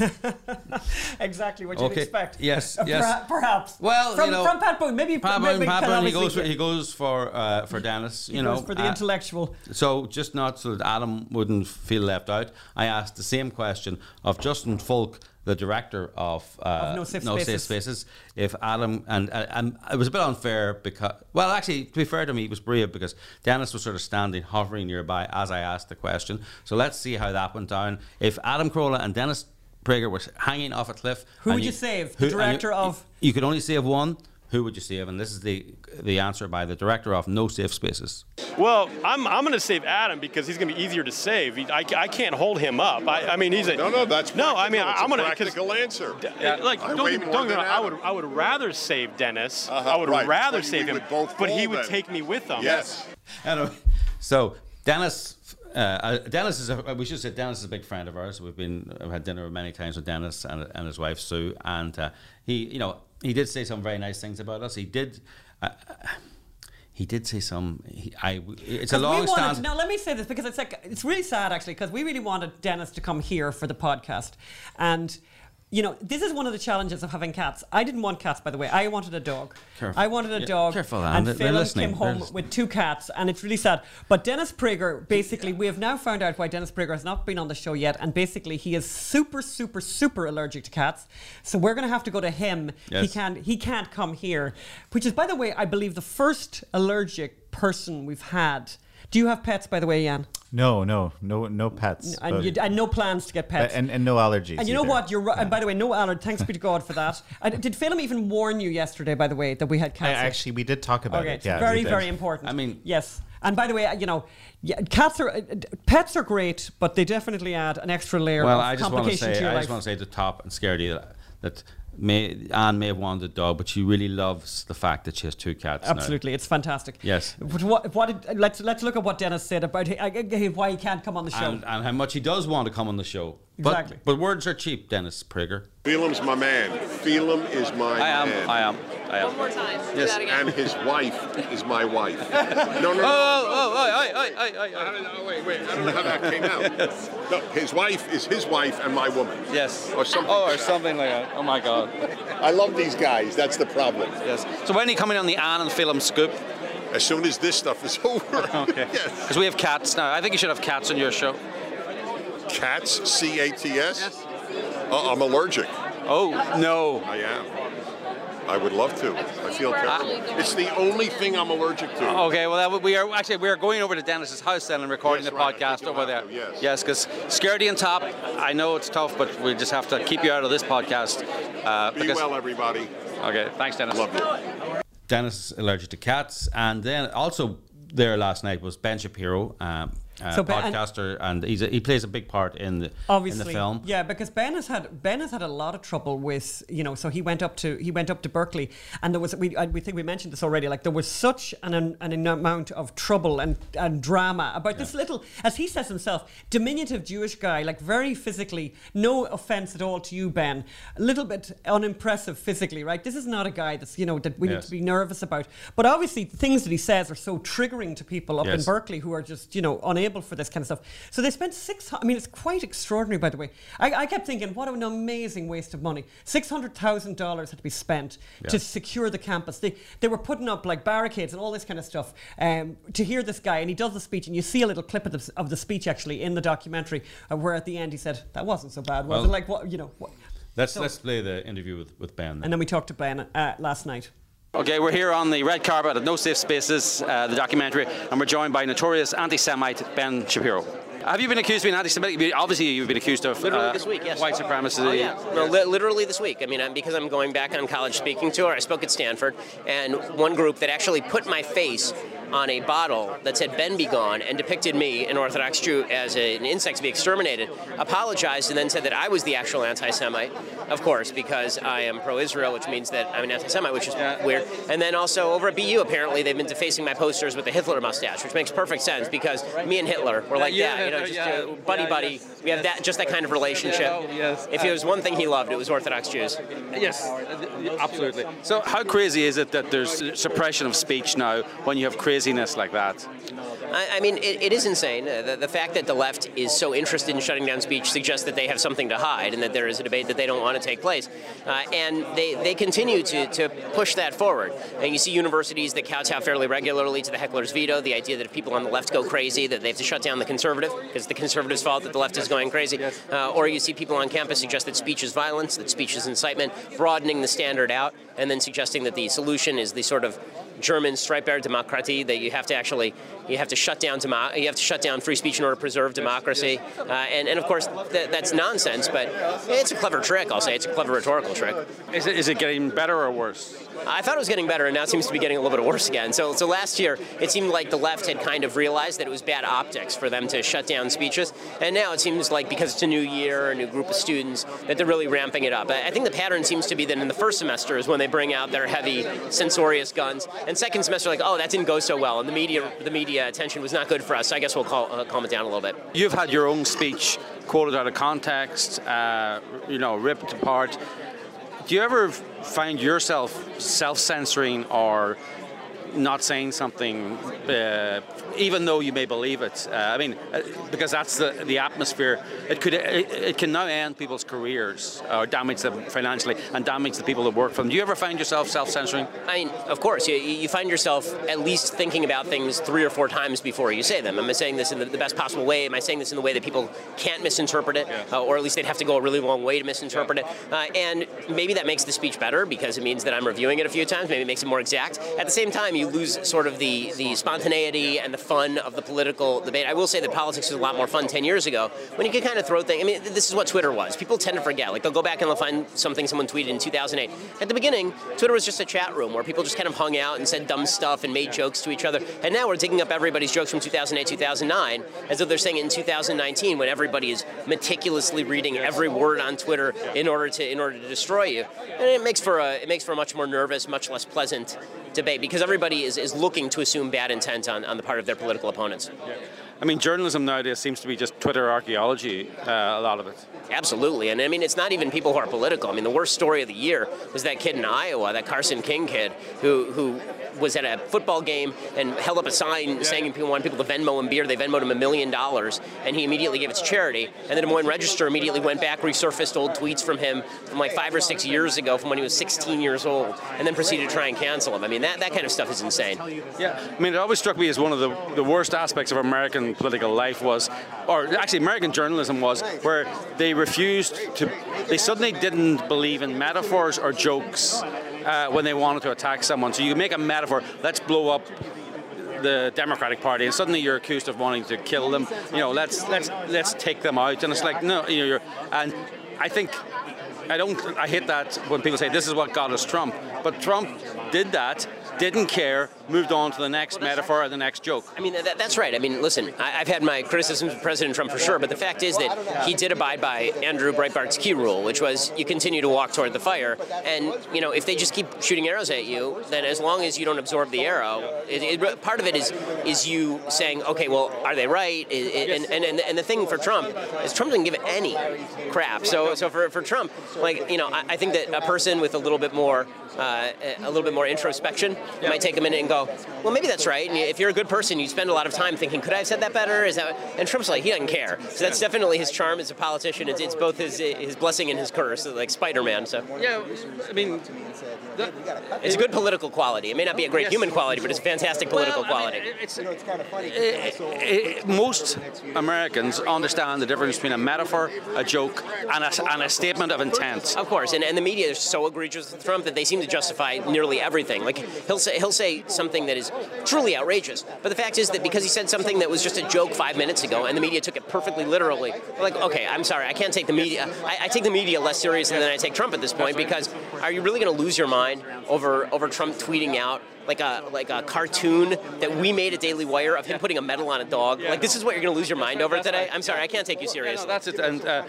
exactly what you'd Okay, expect. yes, Uh, yes. perha- perhaps. Well, from, you know, from Pat Boone, maybe Pat Boone, Pat Boone, he goes for he goes for uh, for Dennis. You he know, goes for the uh, intellectual. So just not so that Adam wouldn't feel left out, I asked the same question of Justin Folk, the director of, uh, Of No Safe Spaces. Spaces, if Adam and, and it was a bit unfair because well actually to be fair to me it was brave because Dennis was sort of standing hovering nearby as I asked the question. So let's see how that went down. If Adam Carolla and Dennis Prager were hanging off a cliff, Who would you save? The and director of- you could only save one. Who would you save? And this is the the answer by the director of No Safe Spaces. Well, I'm, I'm going to save Adam because he's going to be easier to save. I, I can't hold him up. I, I mean, he's a No, no, that's no. I mean, practical. I'm going to practical answer. like I don't, weigh get don't get me than wrong. I would I would rather save Dennis. Uh-huh, I would right. rather But save him, would both but he would then. take me with him. Yes. Anyway, so Dennis, uh, uh, Dennis is a, we should say Dennis is a big friend of ours. We've been I've had dinner many times with Dennis and, and his wife Sue, and uh, he, you know, he did say some very nice things about us. He did. Uh, he did say some. He, I. It's a long wanted- stand. No, let me say this because it's like it's really sad actually because we really wanted Dennis to come here for the podcast, and you know this is one of the challenges of having cats. I didn't want cats, by the way. I wanted a dog. Careful. I wanted a Yeah, dog. careful, Ann. and They're- Phelim listening. came home with two cats, and it's really sad. But Dennis Prager, basically, we have now found out why Dennis Prager has not been on the show yet, and basically he is super, super, super allergic to cats. So we're going to have to go to him. Yes. He can't. He can't come here, which is, by the way, I believe the first allergic person we've had. Do you have pets, by the way, Jan? No, no, no, no pets. And, you, and no plans to get pets. and, and no allergies. And you know either. what? You're right. And by the way, no allergy. Thanks be to God for that. And did Phelim even warn you yesterday, by the way, that we had I, cancer? actually, we did talk about okay, it. Yeah, very, very important. I mean- yes. And by the way, you know, yeah, cats are, uh, pets are great, but they definitely add an extra layer Well, of I just want to complication say, to your I life. just want to say at the top and scare you that, that may, Ann may have wanted a dog, but she really loves the fact that she has two cats. now. Absolutely, it's fantastic. Yes. But what, what did, let's let's look at what Dennis said about uh, why he can't come on the show. And, and how much he does want to come on the show. Exactly. But, but words are cheap, Dennis Prager. Phelim's my man. Phelim is my I am. man. I am. I am. One more time. Do Yes. that again. And his wife is my wife. No, no, Oh, no. oh, oh, oh, oh, oh, oh, oh. I don't know, wait, wait, I don't know how that came out. No, his wife is his wife and my woman. Yes. Or something. Oh, or like that. something like that. Oh my God. I love these guys. That's the problem. Yes. So when are you coming on the Ann and Phelim scoop? As soon as this stuff is over. Okay. yes. Because we have cats now. I think you should have cats on your show. Cats, C A T S? Uh, I'm allergic. Oh, no. I am. I would love to. I feel terrible. It's the only thing I'm allergic to. Okay, well, that, would- we are actually we are going over to Dennis's house then and recording Yes, the right, podcast over there. to, yes. yes, because Scaredy and Top. I know it's tough, but we just have to keep you out of this podcast. Uh, Be because, well, everybody. Okay, thanks, Dennis. Love you. Dennis is allergic to cats, and then also there last night was Ben Shapiro, um, uh, So Ben- podcaster, and he's a, he plays a big part in the obviously in the film. yeah because ben has had ben has had a lot of trouble with you know so he went up to he went up to berkeley and there was we I, we think we mentioned this already like there was such an, an, an amount of trouble and, and drama about this little as he says himself diminutive jewish guy like very physically no offense at all to you ben a little bit unimpressive physically right? This is not a guy that's you know that we need to be nervous about. But obviously the things that he says are so triggering to people up in berkeley who are just you know unable for this kind of stuff. So they spent six i mean it's quite extraordinary by the way. I, I kept thinking what an amazing waste of money. $600000 had to be spent to secure the campus. They, they were putting up like barricades and all this kind of stuff um, to hear this guy and he does the speech and you see a little clip of the, of the speech actually in the documentary uh, where at the end he said that wasn't so bad was Well, it like what you know what Let's So- let's play the interview with, with Ben. and then we talked to ben uh, last night Okay, we're here on the red carpet at No Safe Spaces, uh, the documentary, and we're joined by notorious anti-Semite Ben Shapiro. Have you been accused of being anti-Semitic? Obviously, you've been accused of Literally uh, this week, yes. white supremacy. Oh, yeah. Well, li- literally this week. I mean, I'm, because I'm going back on college speaking tour, I spoke at Stanford, and one group that actually put my face on a bottle that said Ben be gone and depicted me, an Orthodox Jew, as a- an insect to be exterminated, apologized and then said that I was the actual anti Semite, of course, because I am pro Israel, which means that I'm an anti Semite, which is weird. And then also over at BU, apparently, they've been defacing my posters with the Hitler mustache, which makes perfect sense because me and Hitler were like Yeah, that, you know, just yeah, uh, buddy yeah, buddy. yes. We have that, just that kind of relationship. yes. If it was one thing he loved, it was Orthodox Jews. Yes, absolutely. So, how crazy is it that there's suppression of speech now when you have craziness like that? I, I mean, it, it is insane. The, the fact that the left is so interested in shutting down speech suggests that they have something to hide and that there is a debate that they don't want to take place. Uh, and they, they continue to, to push that forward. And you see universities that kowtow fairly regularly to the heckler's veto, the idea that if people on the left go crazy, that they have to shut down the conservative, because the conservatives' fault that the left is going crazy. Uh, or you see people on campus suggest that speech is violence, that speech is incitement, broadening the standard out, and then suggesting that the solution is the sort of German Streitbare Demokratie that you have to actually you have to shut down demo- you have to shut down free speech in order to preserve democracy, uh, and and of course th- that's nonsense. But it's a clever trick. I'll say it's a clever rhetorical trick. Is it, is it getting better or worse? I thought it was getting better, and now it seems to be getting a little bit worse again. So, so last year, it seemed like the left had kind of realized that it was bad optics for them to shut down speeches, and now it seems like because it's a new year, a new group of students, that they're really ramping it up. I I think the pattern seems to be that in the first semester is when they bring out their heavy, censorious guns, and second semester, like, oh, that didn't go so well, and the media, the media attention was not good for us. So I guess we'll call, uh, calm it down a little bit. You've had your own speech quoted out of context, uh, you know, ripped apart. Do you ever find yourself self-censoring or not saying something, uh, even though you may believe it? Uh, I mean, uh, because that's the the atmosphere. It could it, it can now end people's careers or damage them financially and damage the people that work for them. Do you ever find yourself self-censoring? I mean, of course, you, you find yourself at least thinking about things three or four times before you say them. Am I saying this in the, the best possible way? Am I saying this in the way that people can't misinterpret it, uh, or at least they'd have to go a really long way to misinterpret it? Uh, and maybe that makes the speech better because it means that I'm reviewing it a few times. Maybe it makes it more exact. At the same time, you lose sort of the the spontaneity and the fun of the political debate. I will say that politics was a lot more fun 10 years ago when you could kind of throw things. I mean, this is what Twitter was. People tend to forget. Like they'll go back and they'll find something someone tweeted in 2008. At the beginning, Twitter was just a chat room where people just kind of hung out and said dumb stuff and made jokes to each other. And now we're digging up everybody's jokes from 2008, 2009, as though they're saying it in 2019 when everybody is meticulously reading every word on Twitter in order to in order to destroy you. And it makes for a it makes for a much more nervous, much less pleasant debate because everybody is, is looking to assume bad intent on, on the part of their political opponents. I mean, journalism nowadays seems to be just Twitter archaeology, uh, a lot of it. Absolutely, and I mean, it's not even people who are political. I mean, the worst story of the year was that kid in Iowa, that Carson King kid, who who was at a football game and held up a sign saying people want people to Venmo him beer. They Venmoed him a million dollars, and he immediately gave it to charity. And the Des Moines Register immediately went back, resurfaced old tweets from him from like five or six years ago, from when he was 16 years old, and then proceeded to try and cancel him. I mean, that, that kind of stuff is insane. Yeah, I mean, it always struck me as one of the, the worst aspects of American political life was, or actually American journalism was, where they refused to, they suddenly didn't believe in metaphors or jokes uh, when they wanted to attack someone. So you make a metaphor, let's blow up the Democratic Party, and suddenly you're accused of wanting to kill them. You know, let's let's let's take them out, and it's like no, you know, you're, and I think I don't, I hate that when people say this is what got us Trump, but Trump did that didn't care, moved on to the next metaphor or the next joke. I mean, that, that's right. I mean, listen, I, have had my criticisms of President Trump for sure, but the fact is that he did abide by Andrew Breitbart's key rule, which was you continue to walk toward the fire. And, you know, if they just keep shooting arrows at you, then as long as you don't absorb the arrow, it, it, part of it is is you saying, okay, well, are they right? And, and, and, and the thing for Trump is Trump doesn't give it any crap. So, so for, for Trump, like, you know, I, I think that a person with a little bit more uh, a little bit more introspection might take a minute and go, well, maybe that's right. And if you're a good person, you spend a lot of time thinking, could I have said that better? Is that? And Trump's like, he doesn't care. So that's definitely his charm as a politician. It's, it's both his his blessing and his curse, like Spider-Man. So yeah, I mean, it's a good political quality. It may not be a great yes. human quality, but it's a fantastic political well, quality. Mean, it's, you know, it's kind of funny. It, it, most Americans understand the difference between a metaphor, a joke, and a, and a statement of intent. Of course, and, and the media is so egregious with Trump that they seem to justify nearly everything. Like he'll say he'll say something that is truly outrageous, but the fact is that because he said something that was just a joke five minutes ago, and the media took it perfectly literally, like, okay, I'm sorry, I can't take the media. I, I take the media less seriously than I take Trump at this point because are you really going to lose your mind over over Trump tweeting out like a like a cartoon that we made at Daily Wire of him putting a medal on a dog. Like this is what you're going to lose your mind over today. I'm sorry, I can't take you seriously. No, that's it. And uh,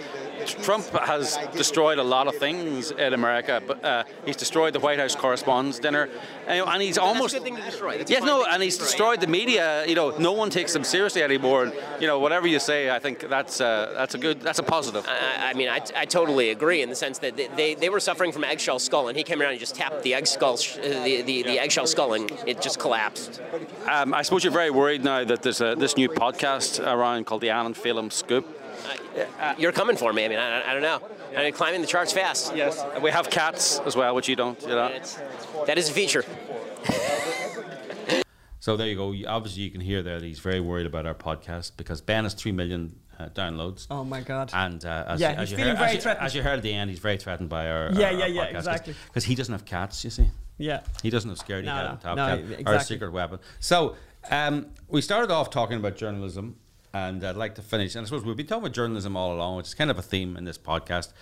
Trump has destroyed a lot of things in America, but uh, he's destroyed the White House Correspondents' Dinner, and, and he's almost that's a good thing to destroy. yes, no, and he's destroyed the media. You know, no one takes him seriously anymore. And, you know, whatever you say, I think that's uh, that's a good that's a positive. I, I mean, I, I totally agree in the sense that they, they, they were suffering from eggshell skull, and he came around and just tapped the egg skull, the, the, the eggshell skull, and it just collapsed. Um, I suppose you're very worried now that there's a, this new podcast around called the Ann and Phelim Scoop. Uh, you're coming for me. I mean, I, I don't know. I mean, climbing the charts fast. Yes. We have cats as well, which you don't. You know. That is a feature. so there you go. Obviously, you can hear there that he's very worried about our podcast because Ben has three million uh, downloads. Oh my god! And uh, as, yeah, you, as he's you feeling heard, very as threatened. As you heard at the end, he's very threatened by our yeah, our, yeah, our yeah, podcast exactly. Because he doesn't have cats, you see. Yeah. He doesn't have scaredy No, cat no, on top no, cat exactly. or a secret weapon. So um, we started off talking about journalism, and I'd like to finish. And I suppose we've been talking about journalism all along, which is kind of a theme in this podcast.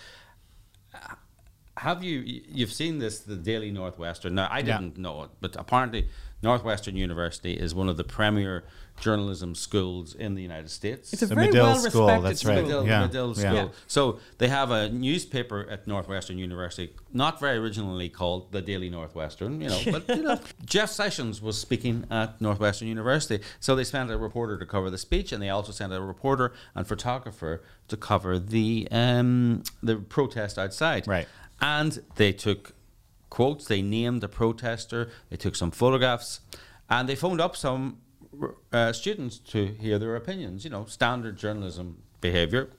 Have you you've seen this the Daily Northwestern? Now I didn't know it, but apparently Northwestern University is one of the premier journalism schools in the United States. It's a The very Medill well School, respected that's right. school. Medill, Yeah. Medill Yeah. School. Yeah. So they have a newspaper at Northwestern University, not very originally called the Daily Northwestern, you know, but you know, Jeff Sessions was speaking at Northwestern University. So they sent a reporter to cover the speech, and they also sent a reporter and photographer to cover the um, the protest outside. Right. And they took quotes, they named the protester, they took some photographs, and they phoned up some uh, students to hear their opinions, you know, standard journalism behavior.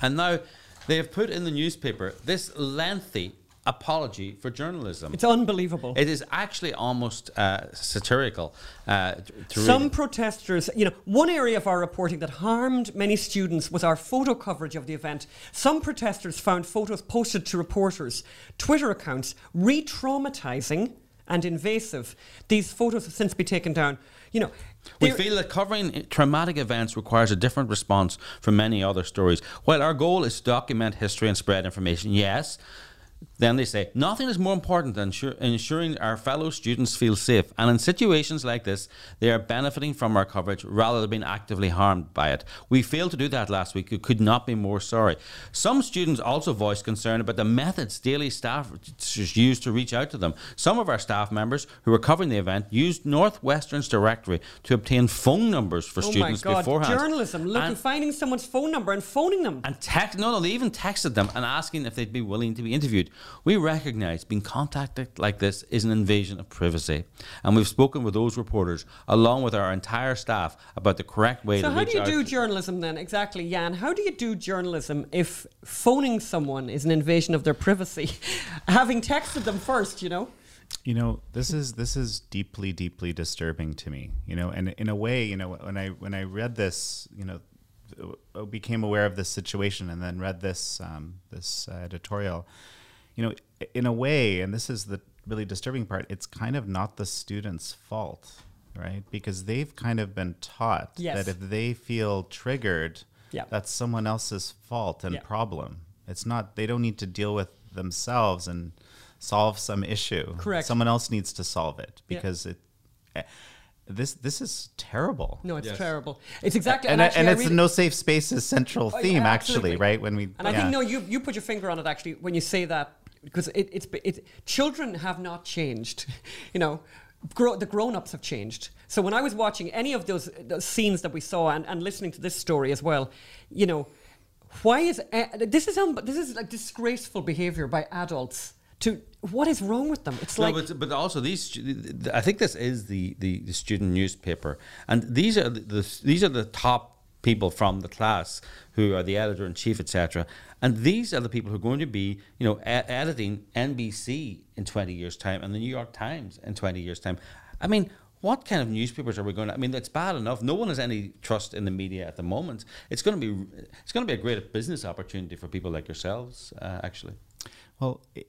And now they have put in the newspaper this lengthy apology for journalism. It's unbelievable. It is actually almost uh, satirical. Uh, Some protesters, you know, one area of our reporting that harmed many students was our photo coverage of the event. Some protesters found photos posted to reporters' Twitter accounts re traumatizing and invasive. These photos have since been taken down. You know, We feel that covering traumatic events requires a different response from many other stories. While our goal is to document history and spread information, yes, Then they say, nothing is more important than ensure- ensuring our fellow students feel safe. And in situations like this, they are benefiting from our coverage rather than being actively harmed by it. We failed to do that last week. We could not be more sorry. Some students also voiced concern about the methods daily staff used to reach out to them. Some of our staff members who were covering the event used Northwestern's directory to obtain phone numbers for oh students my God. beforehand. Journalism, looking, And- finding someone's phone number and phoning them. and text no no they even texted them and asking if they'd be willing to be interviewed we recognize being contacted like this is an invasion of privacy and we've spoken with those reporters along with our entire staff about the correct way So to So, how reach do you do journalism then? Exactly, Jan. How do you do journalism if phoning someone is an invasion of their privacy? Having texted them first, you know? You know, this is this is deeply, deeply disturbing to me. You know, and in a way, you know, when I when I read this, you know, uh, became aware of this situation, and then read this um, this uh, editorial. You know, in a way, and this is the really disturbing part. It's kind of not the students' fault, right? Because they've kind of been taught Yes. that if they feel triggered, Yeah. that's someone else's fault and Yeah. problem. It's not. They don't need to deal with themselves and solve some issue. Correct. Someone else needs to solve it Yeah. because it. eh, This this is terrible. No, it's terrible. It's exactly and, actually, and it's really- no safe spaces central Oh, yeah, theme actually, right? When we And I think no, you you put your finger on it actually when you say that because it, it's it, children have not changed, you know. The grown-ups have changed. So when I was watching any of those, those scenes that we saw and, and listening to this story as well, you know, why is uh, this is um, this is like disgraceful behavior by adults. To what is wrong with them? It's no, like but, but also these. stu- th- th- I think this is the, the, the student newspaper, and these are the, the these are the top people from the class who are the editor in chief, etc. And these are the people who are going to be, you know, e- editing NBC in twenty years' time and the New York Times in twenty years' time. I mean. What kind of newspapers are we going to? I mean, it's bad enough. No one has any trust in the media at the moment. It's going to be, it's going to be a great business opportunity for people like yourselves, uh, actually. Well, it,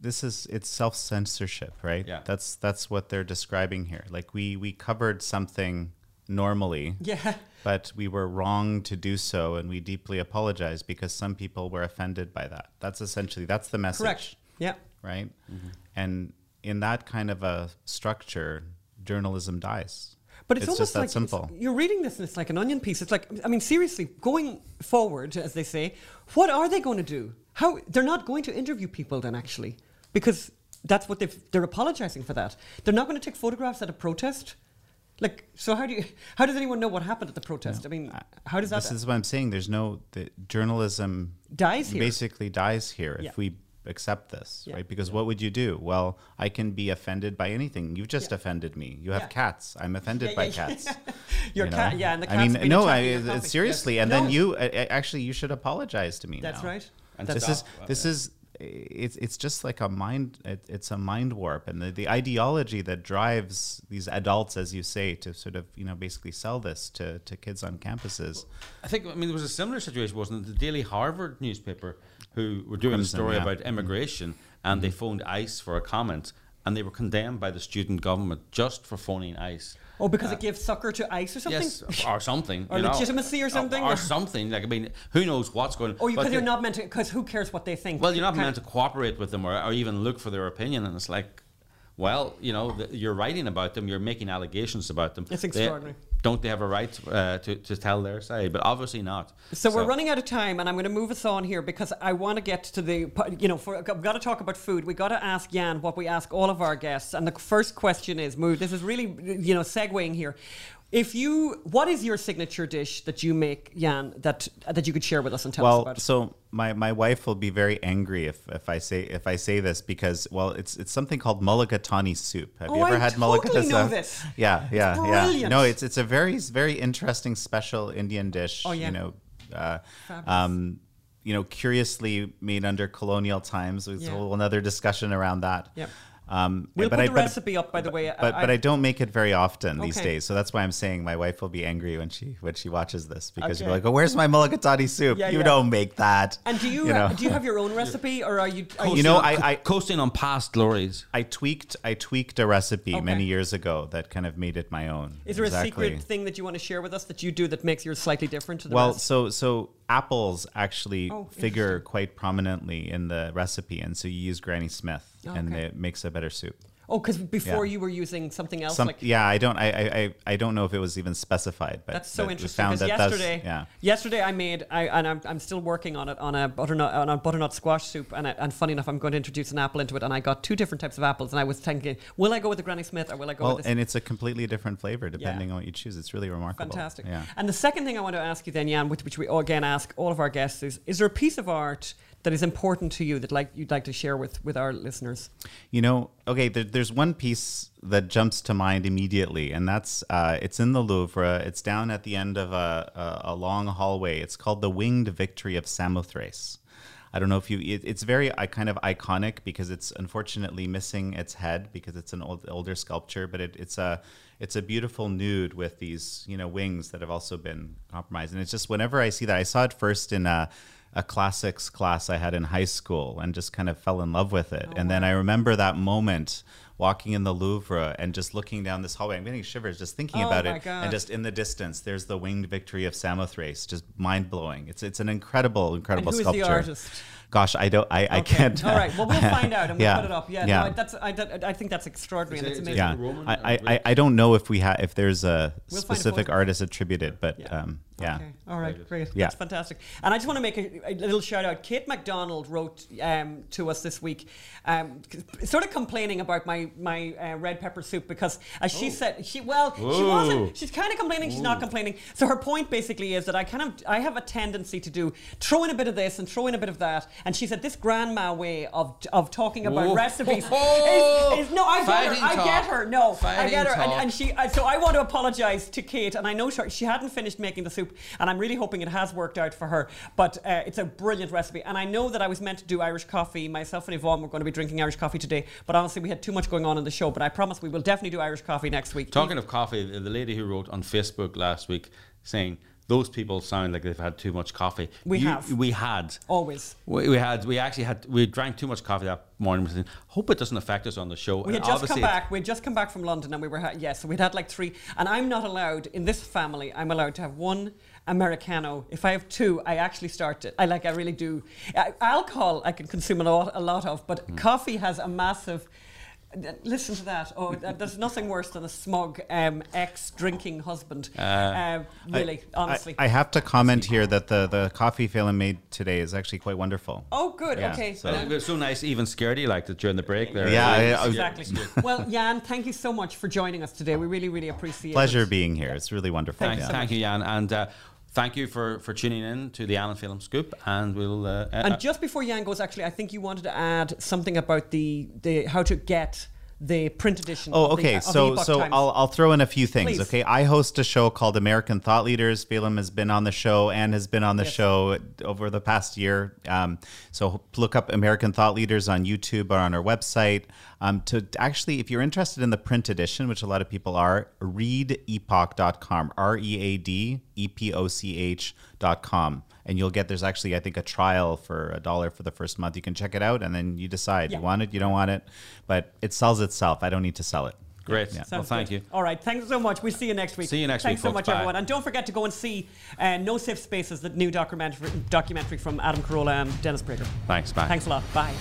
this is it's self censorship, right? Yeah. That's that's what they're describing here. Like we we covered something normally. Yeah. But we were wrong to do so, and we deeply apologize because some people were offended by that. That's essentially that's the message. Correct. Yeah. Right. Mm-hmm. And in that kind of a structure, journalism dies. But it's, just almost that like simple. you're reading this and it's like an onion piece. It's like I mean, seriously, going forward, as they say, what are they going to do? How they're not going to interview people then actually, because that's what they've they're apologizing for that. They're not going to take photographs at a protest. Like, so how do you? How does anyone know what happened at the protest? I mean, how does that? This is what I'm saying. There's no the journalism Dies here. Basically, dies here Yeah. if we accept this, Yeah. right? Because what would you do? Well, I can be offended by anything. You've just Yeah. offended me. You have Yeah. cats. I'm offended Yeah, by yeah, yeah. cats. Your you cat- yeah, and the cat. I mean, been no, I, your uh, coffee. seriously. Yes. And No. then you uh, uh, actually you should apologize to me. That's now. right. And this stop. is this is it's it's just like a mind it, it's a mind warp and the, the ideology that drives these adults as you say to sort of you know basically sell this to, to kids on campuses I think I mean there was a similar situation, wasn't it? The Daily Harvard newspaper, who were doing a story yeah. about mm-hmm. immigration, and they mm-hmm. phoned ICE for a comment, and they were condemned by the student government just for phoning ICE. Oh, because it uh, gives succor to ice or something. Yes, or something, Or you know. legitimacy or uh, something, or, or- something. Like I mean, who knows what's going? Oh, because you're not meant to. Because who cares what they think? Well, you're not meant to cooperate with them or, or even look for their opinion, and it's like, well, you know, the, you're writing about them, you're making allegations about them. It's They- extraordinary. Don't they have a right uh, to, to tell their side? But obviously not. So, we're running out of time, and I'm going to move us on here because I want to get to the, you know, for, I've got to talk about food. We got to ask Jan what we ask all of our guests, and the first question is, Moo, this is really, you know, segueing here. If you, what is your signature dish that you make, Jan, that that you could share with us and tell us well about? so my, my wife will be very angry if, if I say if I say this because well it's it's something called mulligatawny soup. Have Oh, you ever I had totally mulligatawny? know this. Yeah, yeah, yeah. No, it's it's a very very interesting special Indian dish. Oh, yeah. You know, uh, um, you know, curiously made under colonial times. There's Yeah. a whole another discussion around that. Yep. Um, We'll but put I, the but- recipe up, by the way. But but I don't make it very often these days, so that's why I'm saying my wife will be angry when she when she watches this because she'll be like, "Oh, where's my mulligatawny soup? Yeah, you yeah. don't make that." And do you, you know? uh, do you have your own recipe, or are you? Are You know, I, I coasting on past glories. I tweaked I tweaked a recipe Okay. many years ago that kind of made it my own. is there exactly. a secret thing that you want to share with us that you do that makes yours slightly different to the Well, rest? so so apples actually Oh, figure quite prominently in the recipe, and so you use Granny Smith, and Okay. it makes a better soup. Oh, because before Yeah. you were using something else, Some, like yeah, I don't, I, I, I- don't know if it was even specified, but That's so interesting found because yesterday, yeah. yesterday I made, I, and I'm, I'm still working on it on a butternut on a butternut squash soup, and, I, and funny enough, I'm going to introduce an apple into it, and I got two different types of apples, and I was thinking, will I go with the Granny Smith or will I go Well, with this? and it's a completely different flavor depending on what you choose. It's really remarkable. Fantastic. Yeah. And the second thing I want to ask you then, Jan, which, which we again ask all of our guests, is: Is there a piece of art that is important to you that like you'd like to share with with our listeners? You know, okay, there, there's one piece that jumps to mind immediately, and that's uh, it's in the Louvre. It's down at the end of a, a, a long hallway. It's called the Winged Victory of Samothrace. I don't know if you. It, it's very I, kind of iconic because it's unfortunately missing its head because it's an old, older sculpture, but it, it's a it's a beautiful nude with these you know wings that have also been compromised. And it's just whenever I see that, I saw it first in a a classics class I had in high school and just kind of fell in love with it. Oh, and then I remember that moment walking in the Louvre and just looking down this hallway. I'm getting shivers just thinking Oh about it. God. And just in the distance, there's the winged victory of Samothrace, just mind blowing. It's it's an incredible, incredible who is the sculpture. artist? Gosh, I don't, I, I can't. All right. Well, we'll find out and we'll Yeah. put it up. Yeah. Yeah. No, I, that's I, that, I think that's extraordinary and it's amazing. Yeah, I, I, I don't know if we have if there's a We'll find a specific artist attributed, but um, yeah. Okay. All right. Great. Yeah. That's fantastic. And I just want to make a, a little shout out. Kate McDonald wrote um, to us this week, um, sort of complaining about my my uh, red pepper soup because, as she said, she well, she wasn't. She's kind of complaining. She's not complaining. So her point basically is that I kind of I have a tendency to do throw in a bit of this and throw in a bit of that. And she said this grandma way of of talking about Whoa. recipes Oh. is, is no. I get Fighting her. I get her. No, I get her. And, and she uh, so I want to apologize to Kate, and I know she, she hadn't finished making the soup, and I'm really hoping it has worked out for her. But uh, it's a brilliant recipe, and I know that I was meant to do Irish coffee. Myself and Yvonne were going to be drinking Irish coffee today, but honestly, we had too much going on in the show. But I promise we will definitely do Irish coffee next week. Talking of coffee, the lady who wrote on Facebook last week saying those people sound like they've had too much coffee. We You- have. We had. Always. We, we had. We actually had. We drank too much coffee that morning. Said, Hope it doesn't affect us on the show. We had And just come back. We had just come back from London, and we were ha- yes. so we'd had like three, and I'm not allowed in this family. I'm allowed to have one americano. If I have two, I actually start it. I like. I really do. Uh, alcohol I can consume a lot, a lot of, but Hmm. coffee has a massive. Listen to that! Oh, th- there's nothing worse than a smug um, ex-drinking husband. Uh, Uh, really, I- honestly. I, I have to comment here that the, the coffee Phelim made today is actually quite wonderful. oh, good. Yeah, okay. so- It was so nice, even scared you liked it during the break there. Yeah, I- I was- Exactly. well, Jan, thank you so much for joining us today. We really, really appreciate it. Pleasure being here. It's really wonderful. Thank, yeah. thank you, Jan, and uh, thank you for, for tuning in to the Ann and Phelim Scoop. And we'll. Uh, uh, And just before Jan goes, actually, I think you wanted to add something about the, the how to get the print edition. Oh, of the- okay. of so, Epoch so Times. I'll, I'll throw in a few things. Please. Okay, I host a show called American Thought Leaders. Phelim has been on the show and has been on the Yes. show over the past year. Um, so look up American Thought Leaders on YouTube or on our website. Um, to actually, if you're interested in the print edition, which a lot of people are, readepoch.com. R E A D E P O C H.com. And you'll get, there's actually, I think, a trial for a dollar for the first month. You can check it out and then you decide Yeah. you want it, you don't want it. But it sells itself. I don't need to sell it. Great. Yeah. Well, thank good. you. All right. Thanks so much. We'll see you next week. See you next Thanks week, Thanks so folks. much, Bye. everyone. And don't forget to go and see uh, No Safe Spaces, the new documentary, documentary from Adam Carolla and Dennis Prager. Thanks. Bye. Thanks a lot. Bye.